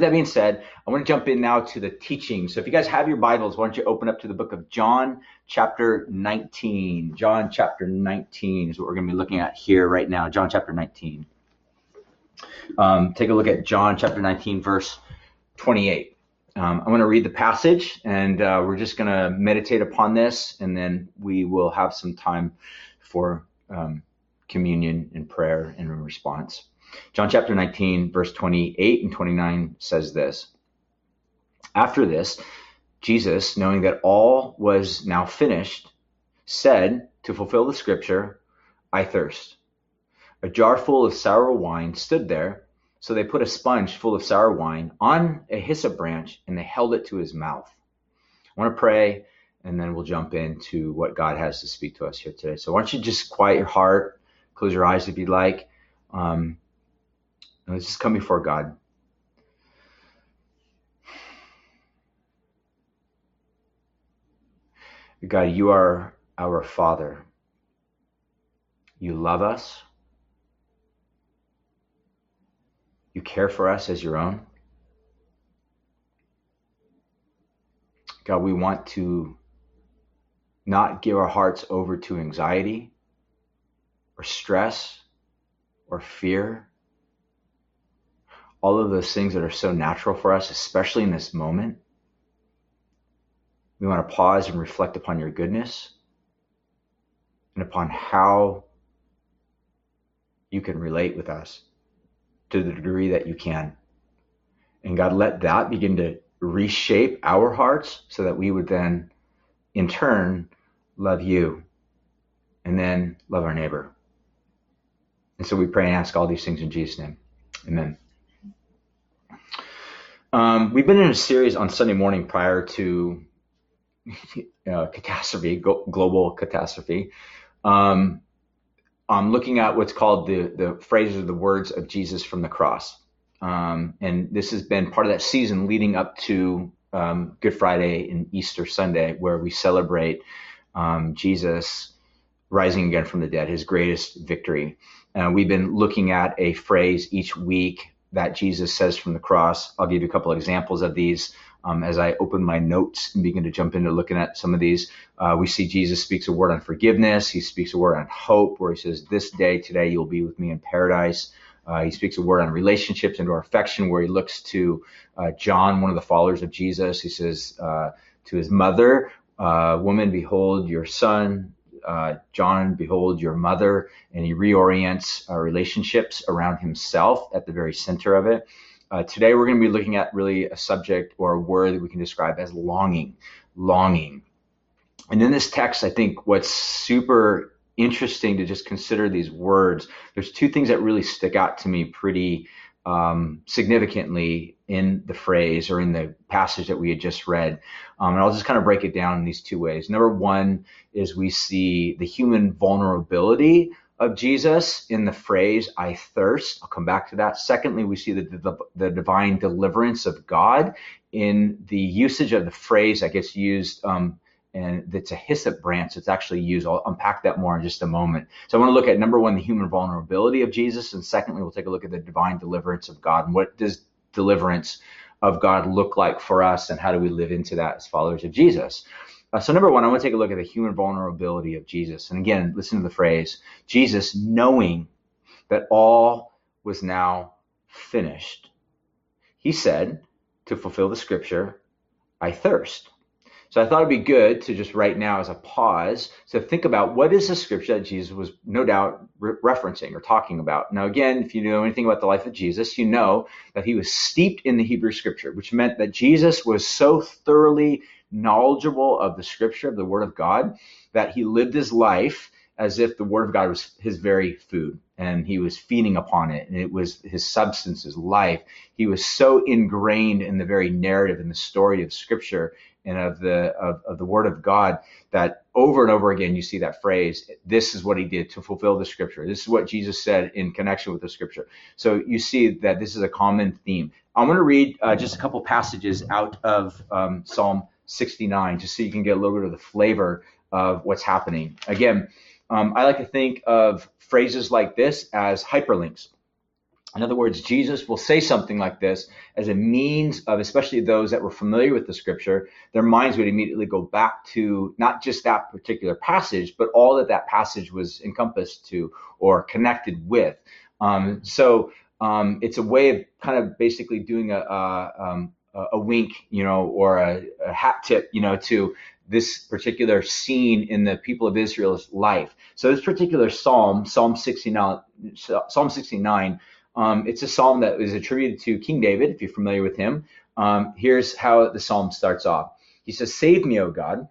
that being said, I want to jump in now to the teaching. So if you guys have your Bibles, why don't you open up to the book of John, chapter 19. John, chapter 19 is what we're going to be looking at here right now. John, chapter 19. Um, take a look at John, chapter 19, verse 28. Um, I'm going to read the passage, and uh, we're just going to meditate upon this, and then we will have some time for um, communion and prayer and response. John chapter 19, verse 28 and 29 says this After this, Jesus, knowing that all was now finished, said, to fulfill the scripture, I thirst. A jar full of sour wine stood there, so they put a sponge full of sour wine on a hyssop branch and they held it to his mouth. I want to pray and then we'll jump into what God has to speak to us here today. So why don't you just quiet your heart, close your eyes if you'd like. Um, let's just come before God. God, you are our Father. You love us. You care for us as your own. God, we want to not give our hearts over to anxiety or stress or fear all of those things that are so natural for us, especially in this moment. We want to pause and reflect upon your goodness and upon how you can relate with us to the degree that you can. And God, let that begin to reshape our hearts so that we would then, in turn, love you and then love our neighbor. And so we pray and ask all these things in Jesus' name. Amen. Um, we've been in a series on Sunday morning prior to uh, catastrophe, global catastrophe. Um, I'm looking at what's called the the phrases or the words of Jesus from the cross, um, and this has been part of that season leading up to um, Good Friday and Easter Sunday, where we celebrate um, Jesus rising again from the dead, His greatest victory. Uh, we've been looking at a phrase each week that Jesus says from the cross. I'll give you a couple examples of these um, as I open my notes and begin to jump into looking at some of these. Uh, we see Jesus speaks a word on forgiveness. He speaks a word on hope, where he says, "This day, today, you'll be with me in paradise." Uh, he speaks a word on relationships and our affection, where he looks to uh, John, one of the followers of Jesus. He says uh, to his mother, uh, "Woman, behold your son." Uh, John, behold your mother, and he reorients uh, relationships around himself at the very center of it. Uh, today, we're going to be looking at really a subject or a word that we can describe as longing. Longing. And in this text, I think what's super interesting to just consider these words, there's two things that really stick out to me pretty um, significantly in the phrase or in the passage that we had just read. Um, and I'll just kind of break it down in these two ways. Number one is we see the human vulnerability of Jesus in the phrase, I thirst. I'll come back to that. Secondly, we see the, the, the divine deliverance of God in the usage of the phrase that gets used um, and it's a hyssop branch that's actually used. I'll unpack that more in just a moment. So I want to look at number one, the human vulnerability of Jesus, and secondly, we'll take a look at the divine deliverance of God and what does deliverance of God look like for us, and how do we live into that as followers of Jesus. Uh, so number one, I want to take a look at the human vulnerability of Jesus, and again, listen to the phrase: Jesus, knowing that all was now finished, he said, to fulfill the scripture, "I thirst." So I thought it'd be good to just right now as a pause to think about what is the scripture that Jesus was no doubt re- referencing or talking about. Now, again, if you know anything about the life of Jesus, you know that he was steeped in the Hebrew scripture, which meant that Jesus was so thoroughly knowledgeable of the scripture, of the word of God, that he lived his life as if the word of God was his very food and he was feeding upon it and it was his substance, his life. He was so ingrained in the very narrative and the story of scripture and of the of, of the word of God that over and over again you see that phrase this is what he did to fulfill the scripture. This is what Jesus said in connection with the scripture. So you see that this is a common theme. I'm going to read uh, just a couple passages out of um, Psalm 69 just so you can get a little bit of the flavor of what's happening. Again um, I like to think of phrases like this as hyperlinks In other words, Jesus will say something like this as a means of, especially those that were familiar with the scripture, their minds would immediately go back to not just that particular passage, but all that that passage was encompassed to or connected with. Um, so um, it's a way of kind of basically doing a, a, um, a wink, you know, or a, a hat tip, you know, to this particular scene in the people of Israel's life. So this particular psalm, Psalm 69, Psalm 69 um, it's a psalm that is attributed to King David, if you're familiar with him. Um, here's how the psalm starts off. He says, Save me, O God,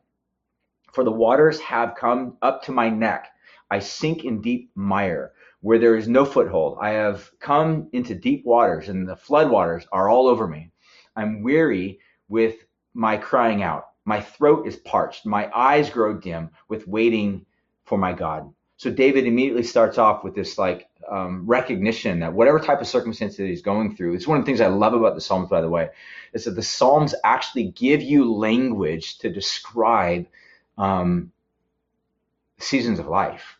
for the waters have come up to my neck. I sink in deep mire where there is no foothold. I have come into deep waters, and the flood waters are all over me. I'm weary with my crying out. My throat is parched. My eyes grow dim with waiting for my God. So David immediately starts off with this like um, recognition that whatever type of circumstance that he's going through, it's one of the things I love about the Psalms, by the way, is that the Psalms actually give you language to describe um, seasons of life.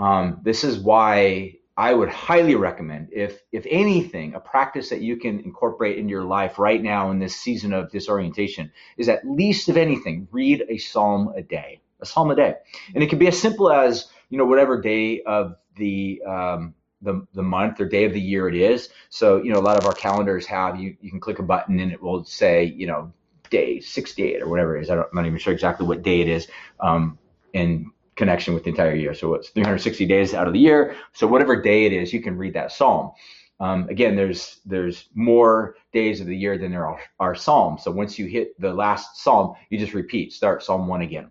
Um, this is why I would highly recommend, if if anything, a practice that you can incorporate in your life right now in this season of disorientation is at least, if anything, read a psalm a day, a psalm a day, and it can be as simple as you know, whatever day of the um, the, the month or day of the year it is. So, you know, a lot of our calendars have you, you can click a button and it will say, you know, day 68 or whatever it is. I am not even sure exactly what day it is um, in connection with the entire year. So it's 360 days out of the year. So whatever day it is, you can read that psalm. Um, again, there's there's more days of the year than there are, are psalms. So once you hit the last psalm, you just repeat, start Psalm one again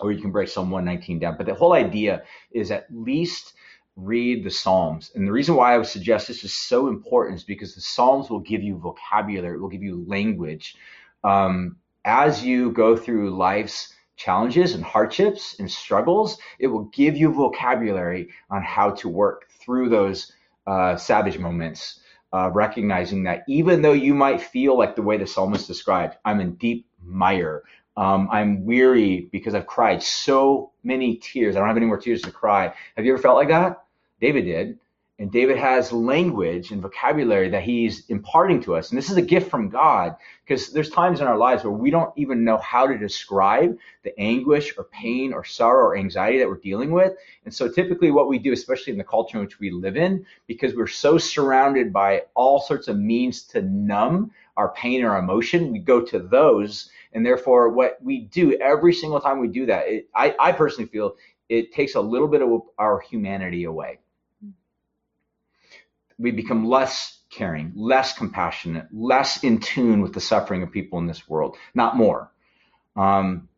or you can break Psalm 119 down. But the whole idea is at least read the Psalms. And the reason why I would suggest this is so important is because the Psalms will give you vocabulary, it will give you language. Um, as you go through life's challenges and hardships and struggles, it will give you vocabulary on how to work through those uh, savage moments. Uh, recognizing that even though you might feel like the way the psalmist described, I'm in deep mire, um, I'm weary because I've cried so many tears. I don't have any more tears to cry. Have you ever felt like that? David did. And David has language and vocabulary that he's imparting to us. And this is a gift from God because there's times in our lives where we don't even know how to describe the anguish or pain or sorrow or anxiety that we're dealing with. And so typically what we do, especially in the culture in which we live in, because we're so surrounded by all sorts of means to numb our pain or emotion, we go to those and therefore, what we do every single time we do that, it, I, I personally feel it takes a little bit of our humanity away. We become less caring, less compassionate, less in tune with the suffering of people in this world, not more. Um,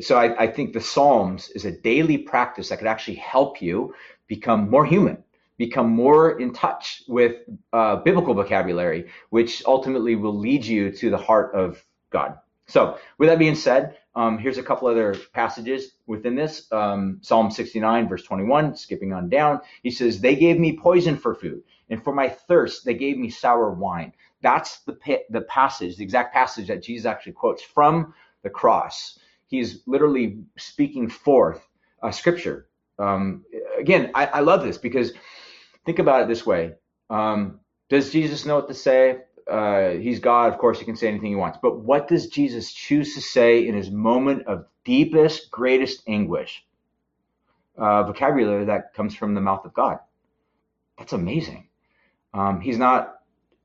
so I, I, think the Psalms is a daily practice that could actually help you become more human, become more in touch with uh, biblical vocabulary, which ultimately will lead you to the heart of God. So, with that being said, um, here's a couple other passages within this. Um, Psalm 69, verse 21, skipping on down. He says, They gave me poison for food, and for my thirst, they gave me sour wine. That's the, the passage, the exact passage that Jesus actually quotes from the cross. He's literally speaking forth uh, scripture. Um, again, I, I, love this because think about it this way. Um, does Jesus know what to say? uh, he's God, of course, he can say anything he wants. But what does Jesus choose to say in his moment of deepest, greatest anguish? Uh, vocabulary that comes from the mouth of God. That's amazing. Um, he's not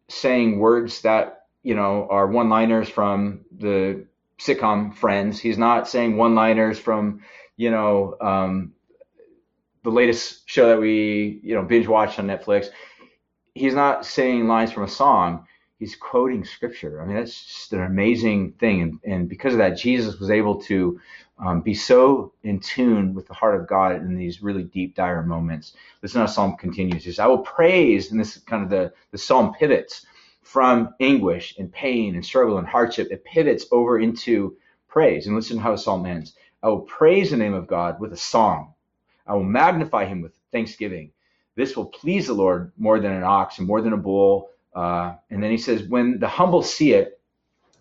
saying words that you know are one-liners from the sitcom Friends. He's not saying one-liners from you know um, the latest show that we you know binge watched on Netflix. He's not saying lines from a song he's quoting scripture. I mean, that's just an amazing thing. And, and because of that, Jesus was able to um, be so in tune with the heart of God in these really deep, dire moments. Listen how Psalm continues. He says, I will praise, and this is kind of the, the Psalm pivots from anguish and pain and struggle and hardship. It pivots over into praise. And listen how the Psalm ends. I will praise the name of God with a song. I will magnify him with thanksgiving. This will please the Lord more than an ox and more than a bull uh, and then he says, When the humble see it,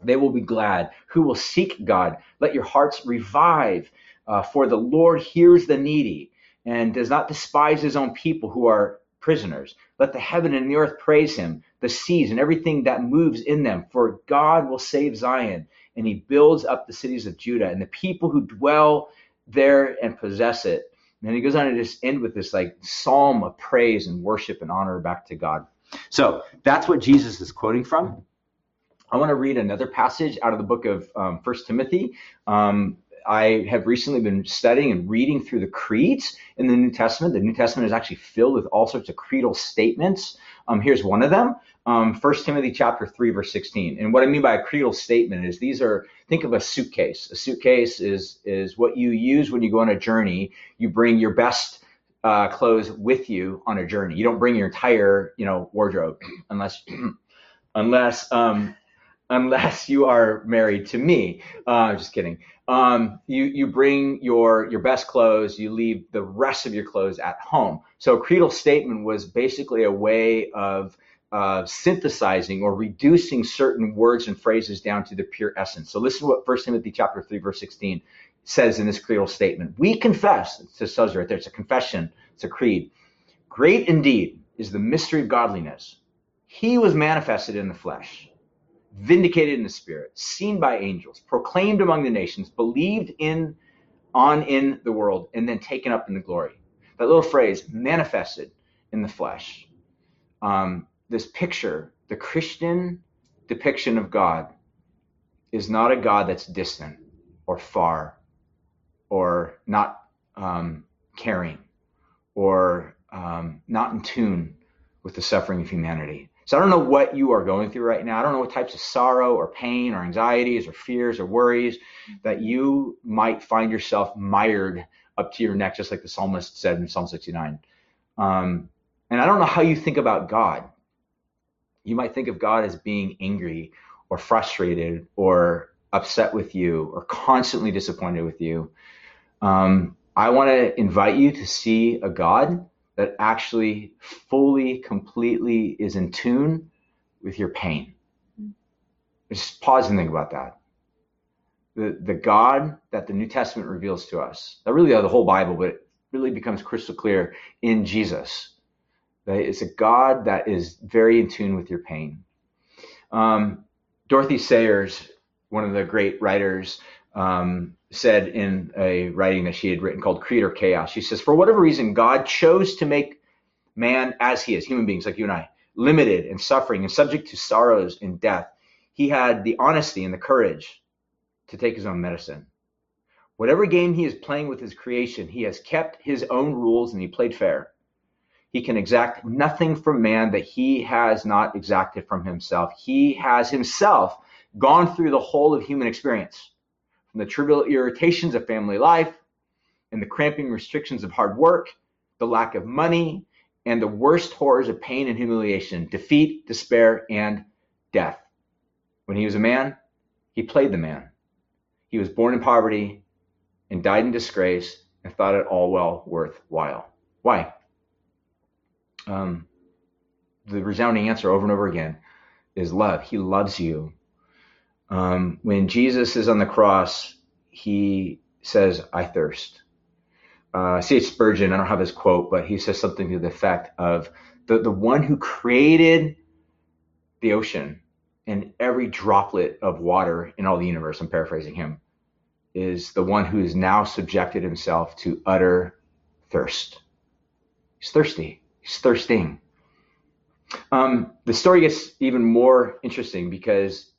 they will be glad. Who will seek God? Let your hearts revive. Uh, for the Lord hears the needy and does not despise his own people who are prisoners. Let the heaven and the earth praise him, the seas and everything that moves in them. For God will save Zion, and he builds up the cities of Judah, and the people who dwell there and possess it. And he goes on to just end with this like psalm of praise and worship and honor back to God. So that's what Jesus is quoting from. I want to read another passage out of the book of um, First Timothy. Um, I have recently been studying and reading through the creeds in the New Testament. The New Testament is actually filled with all sorts of creedal statements. Um, here's one of them. Um, 1 Timothy chapter 3, verse 16. And what I mean by a creedal statement is these are, think of a suitcase. A suitcase is, is what you use when you go on a journey. You bring your best uh, clothes with you on a journey. You don't bring your entire, you know, wardrobe unless, unless, um, unless you are married to me. Uh, just kidding. Um, you you bring your your best clothes. You leave the rest of your clothes at home. So creedal statement was basically a way of uh, synthesizing or reducing certain words and phrases down to the pure essence. So listen to what 1 Timothy chapter 3 verse 16 says in this creedal statement. We confess, it says right there, it's a confession, it's a creed. Great indeed is the mystery of godliness. He was manifested in the flesh vindicated in the spirit, seen by angels, proclaimed among the nations, believed in on in the world, and then taken up in the glory. That little phrase, manifested in the flesh. Um, this picture, the Christian depiction of God, is not a God that's distant or far or not um, caring or um, not in tune with the suffering of humanity. So I don't know what you are going through right now. I don't know what types of sorrow or pain or anxieties or fears or worries that you might find yourself mired up to your neck, just like the psalmist said in Psalm 69. Um, and I don't know how you think about God. You might think of God as being angry or frustrated or upset with you or constantly disappointed with you. Um, I want to invite you to see a God that actually fully, completely is in tune with your pain. Just pause and think about that. The, the God that the New Testament reveals to us, that really the whole Bible, but it really becomes crystal clear in Jesus. That it's a God that is very in tune with your pain. Um, Dorothy Sayers, one of the great writers, um, said in a writing that she had written called Creed or Chaos. She says, For whatever reason, God chose to make man as he is, human beings like you and I, limited and suffering and subject to sorrows and death. He had the honesty and the courage to take his own medicine. Whatever game he is playing with his creation, he has kept his own rules and he played fair. He can exact nothing from man that he has not exacted from himself. He has himself gone through the whole of human experience from the trivial irritations of family life and the cramping restrictions of hard work, the lack of money, and the worst horrors of pain and humiliation, defeat, despair, and death. When he was a man, he played the man. He was born in poverty and died in disgrace and thought it all well worthwhile. Why? Um, the resounding answer over and over again is love. He loves you um, when Jesus is on the cross, he says, I thirst. Uh, C.H. Spurgeon, I don't have his quote, but he says something to the effect of the, the one who created the ocean and every droplet of water in all the universe, I'm paraphrasing him, is the one who has now subjected himself to utter thirst. He's thirsty. He's thirsting. Um, the story gets even more interesting because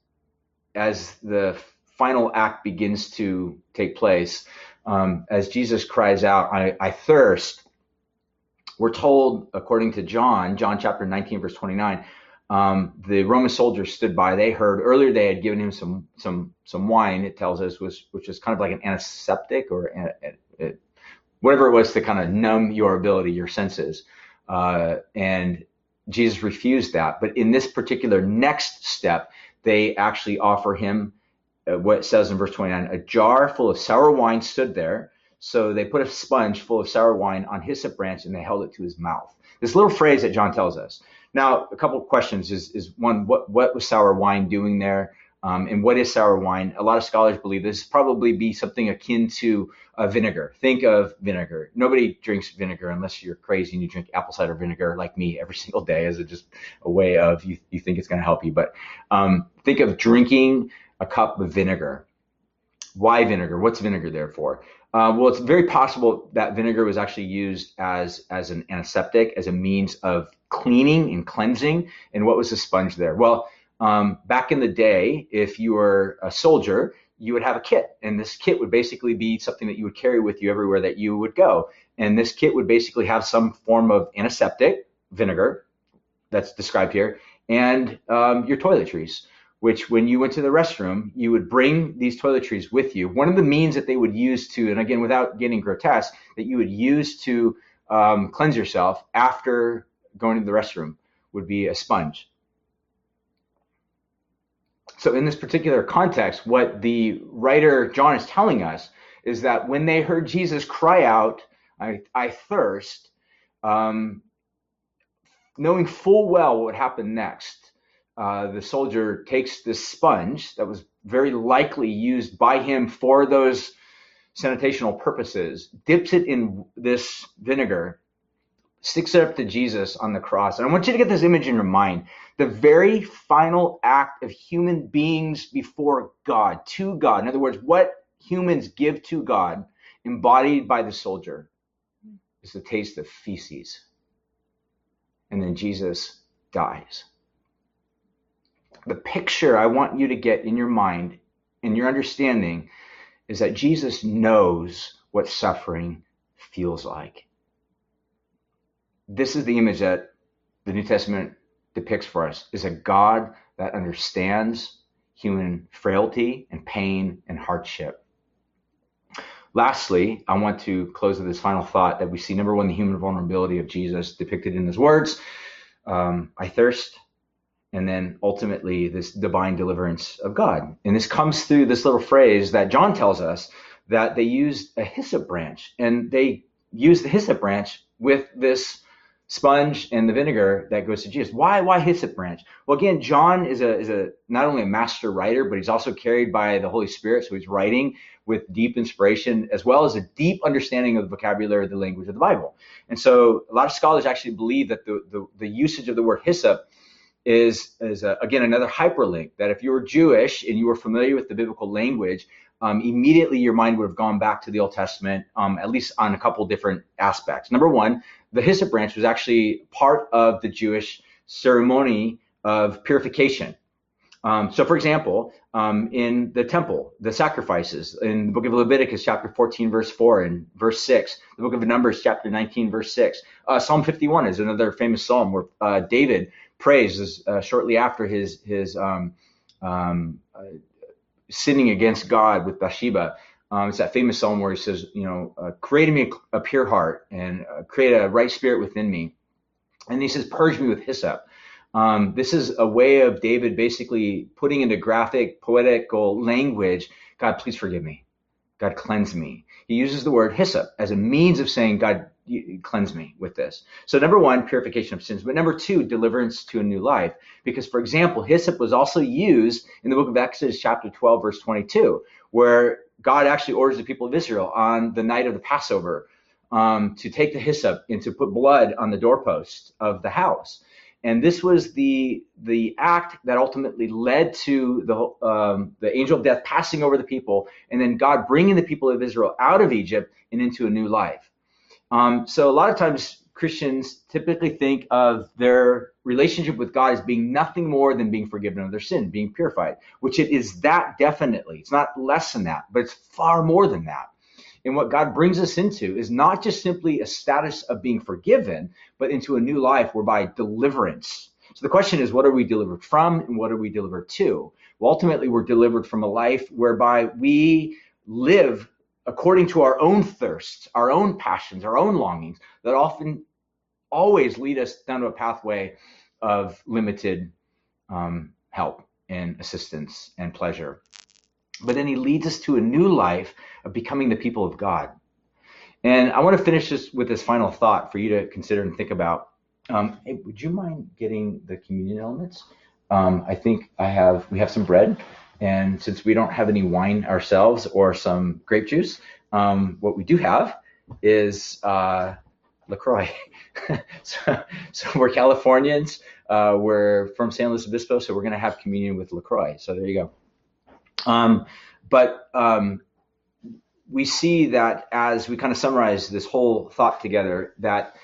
as the final act begins to take place, um, as Jesus cries out, I, I thirst, we're told, according to John, John chapter 19, verse 29, um, the Roman soldiers stood by. They heard earlier they had given him some some some wine. It tells us was which is kind of like an antiseptic or a, a, a, whatever it was to kind of numb your ability, your senses. Uh, and Jesus refused that. But in this particular next step, they actually offer him uh, what says in verse 29 a jar full of sour wine stood there. So they put a sponge full of sour wine on hyssop branch and they held it to his mouth. This little phrase that John tells us. Now, a couple of questions is, is one, what, what was sour wine doing there? Um, and what is sour wine? A lot of scholars believe this probably be something akin to a vinegar. Think of vinegar. Nobody drinks vinegar unless you're crazy and you drink apple cider vinegar like me every single day as a, just a way of you, you think it's going to help you. But um, think of drinking a cup of vinegar. Why vinegar? What's vinegar there for? Uh, well, it's very possible that vinegar was actually used as as an antiseptic, as a means of cleaning and cleansing. And what was the sponge there? Well, um, back in the day, if you were a soldier, you would have a kit, and this kit would basically be something that you would carry with you everywhere that you would go. And this kit would basically have some form of antiseptic, vinegar, that's described here, and um, your toiletries, which when you went to the restroom, you would bring these toiletries with you. One of the means that they would use to, and again, without getting grotesque, that you would use to um, cleanse yourself after going to the restroom would be a sponge. So in this particular context, what the writer John is telling us is that when they heard Jesus cry out, I, I thirst, um, knowing full well what would happen next, uh, the soldier takes this sponge that was very likely used by him for those sanitational purposes, dips it in this vinegar, sticks it up to Jesus on the cross. And I want you to get this image in your mind. The very final act of human beings before God, to God. In other words, what humans give to God, embodied by the soldier, is the taste of feces. And then Jesus dies. The picture I want you to get in your mind, in your understanding, is that Jesus knows what suffering feels like this is the image that the New Testament depicts for us is a God that understands human frailty and pain and hardship. Lastly, I want to close with this final thought that we see number one, the human vulnerability of Jesus depicted in his words um, I thirst, and then ultimately this divine deliverance of God. And this comes through this little phrase that John tells us that they used a hyssop branch, and they used the hyssop branch with this sponge and the vinegar that goes to Jesus. Why why hyssop branch? Well, again, John is a is a not only a master writer, but he's also carried by the Holy Spirit. So he's writing with deep inspiration as well as a deep understanding of the vocabulary of the language of the Bible. And so a lot of scholars actually believe that the the, the usage of the word hyssop is is a, again another hyperlink that if you were Jewish and you were familiar with the biblical language, um, immediately your mind would have gone back to the Old Testament, um, at least on a couple different aspects. Number one, the hyssop branch was actually part of the Jewish ceremony of purification. Um, so, for example, um, in the temple, the sacrifices in the book of Leviticus, chapter 14, verse 4, and verse 6, the book of Numbers, chapter 19, verse 6. Uh, psalm 51 is another famous psalm where uh, David prays uh, shortly after his his um, um uh, sinning against God with Bathsheba. Um, it's that famous psalm where he says, you know, uh, create me a, a, pure heart and uh, create a right spirit within me. And he says, purge me with hyssop. Um, this is a way of David basically putting into graphic, poetical language, God, please forgive me. God, cleanse me. He uses the word hyssop as a means of saying, God, cleanse me with this. So number one, purification of sins, but number two, deliverance to a new life. Because for example, hyssop was also used in the book of Exodus chapter 12, verse 22, where God actually orders the people of Israel on the night of the Passover um, to take the hyssop and to put blood on the doorpost of the house. And this was the the act that ultimately led to the um, the angel of death passing over the people, and then God bringing the people of Israel out of Egypt and into a new life. Um, so a lot of times Christians typically think of their relationship with God as being nothing more than being forgiven of their sin, being purified, which it is that definitely. It's not less than that, but it's far more than that. And what God brings us into is not just simply a status of being forgiven, but into a new life whereby deliverance. So the question is, what are we delivered from and what are we delivered to? Well, ultimately, we're delivered from a life whereby we live according to our own thirsts, our own passions, our own longings that often always lead us down to a pathway of limited um, help and assistance and pleasure. But then he leads us to a new life of becoming the people of God. And I want to finish this with this final thought for you to consider and think about. Um, hey, would you mind getting the communion elements? Um, I think I have. We have some bread And since we don't have any wine ourselves or some grape juice, um, what we do have is uh, LaCroix. so, so, we're Californians. Uh, we're from San Luis Obispo, so we're going to have communion with LaCroix. So there you go. Um, but um, we see that as we kind of summarize this whole thought together, that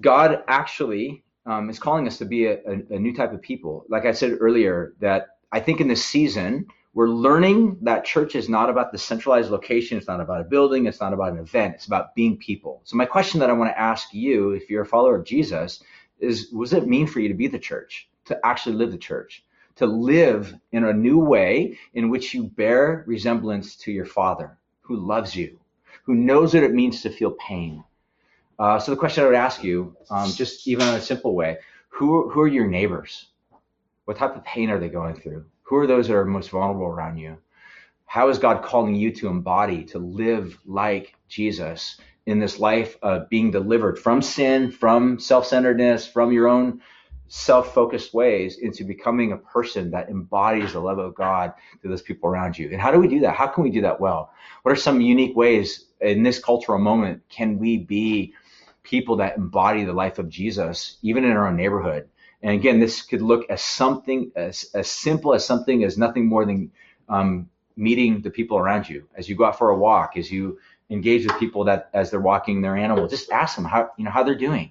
God actually um, is calling us to be a, a, a new type of people. Like I said earlier, that I think in this season, we're learning that church is not about the centralized location. It's not about a building. It's not about an event. It's about being people. So my question that I want to ask you, if you're a follower of Jesus, is what does it mean for you to be the church, to actually live the church, to live in a new way in which you bear resemblance to your Father who loves you, who knows what it means to feel pain. Uh, so the question I would ask you, um, just even in a simple way, who, who are your neighbors? What type of pain are they going through? Who are those that are most vulnerable around you? How is God calling you to embody, to live like Jesus in this life of being delivered from sin, from self centeredness, from your own self focused ways into becoming a person that embodies the love of God to those people around you? And how do we do that? How can we do that well? What are some unique ways in this cultural moment can we be people that embody the life of Jesus, even in our own neighborhood? And again, this could look as something as, as simple as something as nothing more than um, meeting the people around you as you go out for a walk, as you engage with people that as they're walking their animal, just ask them how you know how they're doing.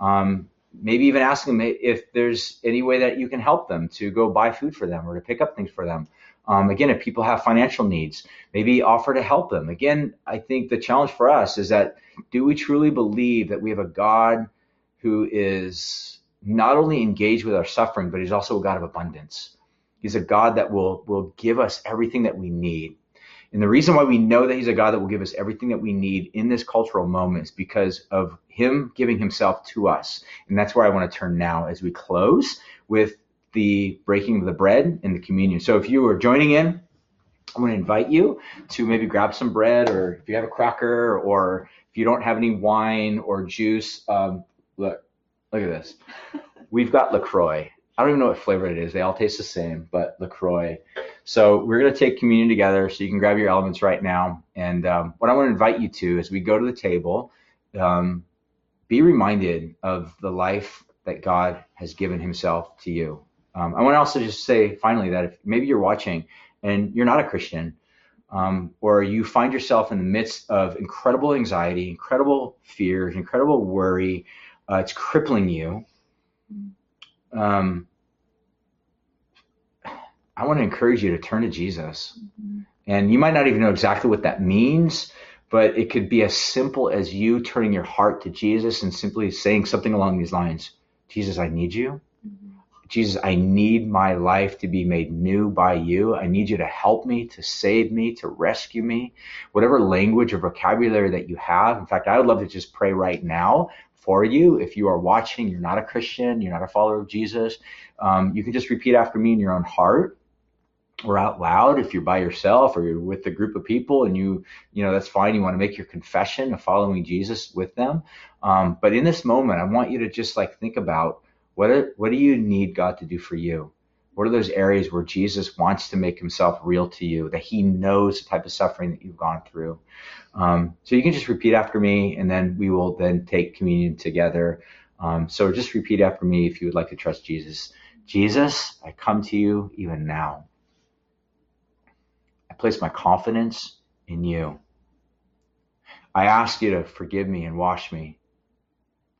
Um, maybe even ask them if there's any way that you can help them to go buy food for them or to pick up things for them. Um, again, if people have financial needs, maybe offer to help them. Again, I think the challenge for us is that do we truly believe that we have a God who is not only engaged with our suffering, but he's also a God of abundance. He's a God that will, will give us everything that we need. And the reason why we know that he's a God that will give us everything that we need in this cultural moment is because of him giving himself to us. And that's where I want to turn now as we close with the breaking of the bread and the communion. So if you are joining in, I want to invite you to maybe grab some bread or if you have a cracker or if you don't have any wine or juice, um, look, Look at this. We've got LaCroix. I don't even know what flavor it is. They all taste the same, but LaCroix. So we're going to take communion together so you can grab your elements right now. And um, what I want to invite you to as we go to the table, um, be reminded of the life that God has given himself to you. Um, I want to also just say finally that if maybe you're watching and you're not a Christian, um, or you find yourself in the midst of incredible anxiety, incredible fears, incredible worry, uh, it's crippling you. Um, I want to encourage you to turn to Jesus. Mm-hmm. And you might not even know exactly what that means, but it could be as simple as you turning your heart to Jesus and simply saying something along these lines Jesus, I need you. Mm-hmm. Jesus, I need my life to be made new by you. I need you to help me, to save me, to rescue me. Whatever language or vocabulary that you have. In fact, I would love to just pray right now for you. If you are watching, you're not a Christian, you're not a follower of Jesus, um, you can just repeat after me in your own heart or out loud. If you're by yourself or you're with a group of people and you you know that's fine you want to make your confession of following jesus with them. Um, but in this moment i want you to just like think about what what do you need god to do for you what are those areas where Jesus wants to make himself real to you, that he knows the type of suffering that you've gone through? Um, so you can just repeat after me, and then we will then take communion together. Um, so just repeat after me if you would like to trust Jesus. Jesus, I come to you even now. I place my confidence in you. I ask you to forgive me and wash me,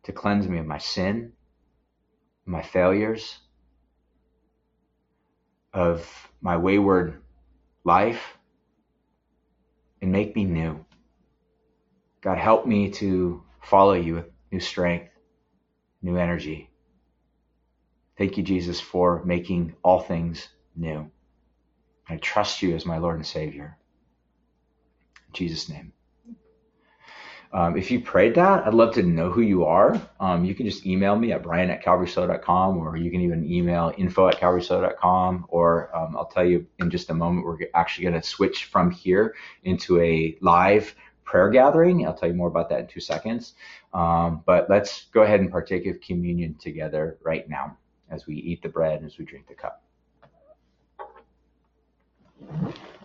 to cleanse me of my sin, my failures of my wayward life and make me new. God, help me to follow you with new strength, new energy. Thank you, Jesus, for making all things new. I trust you as my Lord and Savior. In Jesus' name. Um, if you prayed that, I'd love to know who you are. Um, you can just email me at brian at or you can even email info at or um, I'll tell you in just a moment, we're actually going to switch from here into a live prayer gathering. I'll tell you more about that in two seconds. Um, but let's go ahead and partake of communion together right now as we eat the bread and as we drink the cup.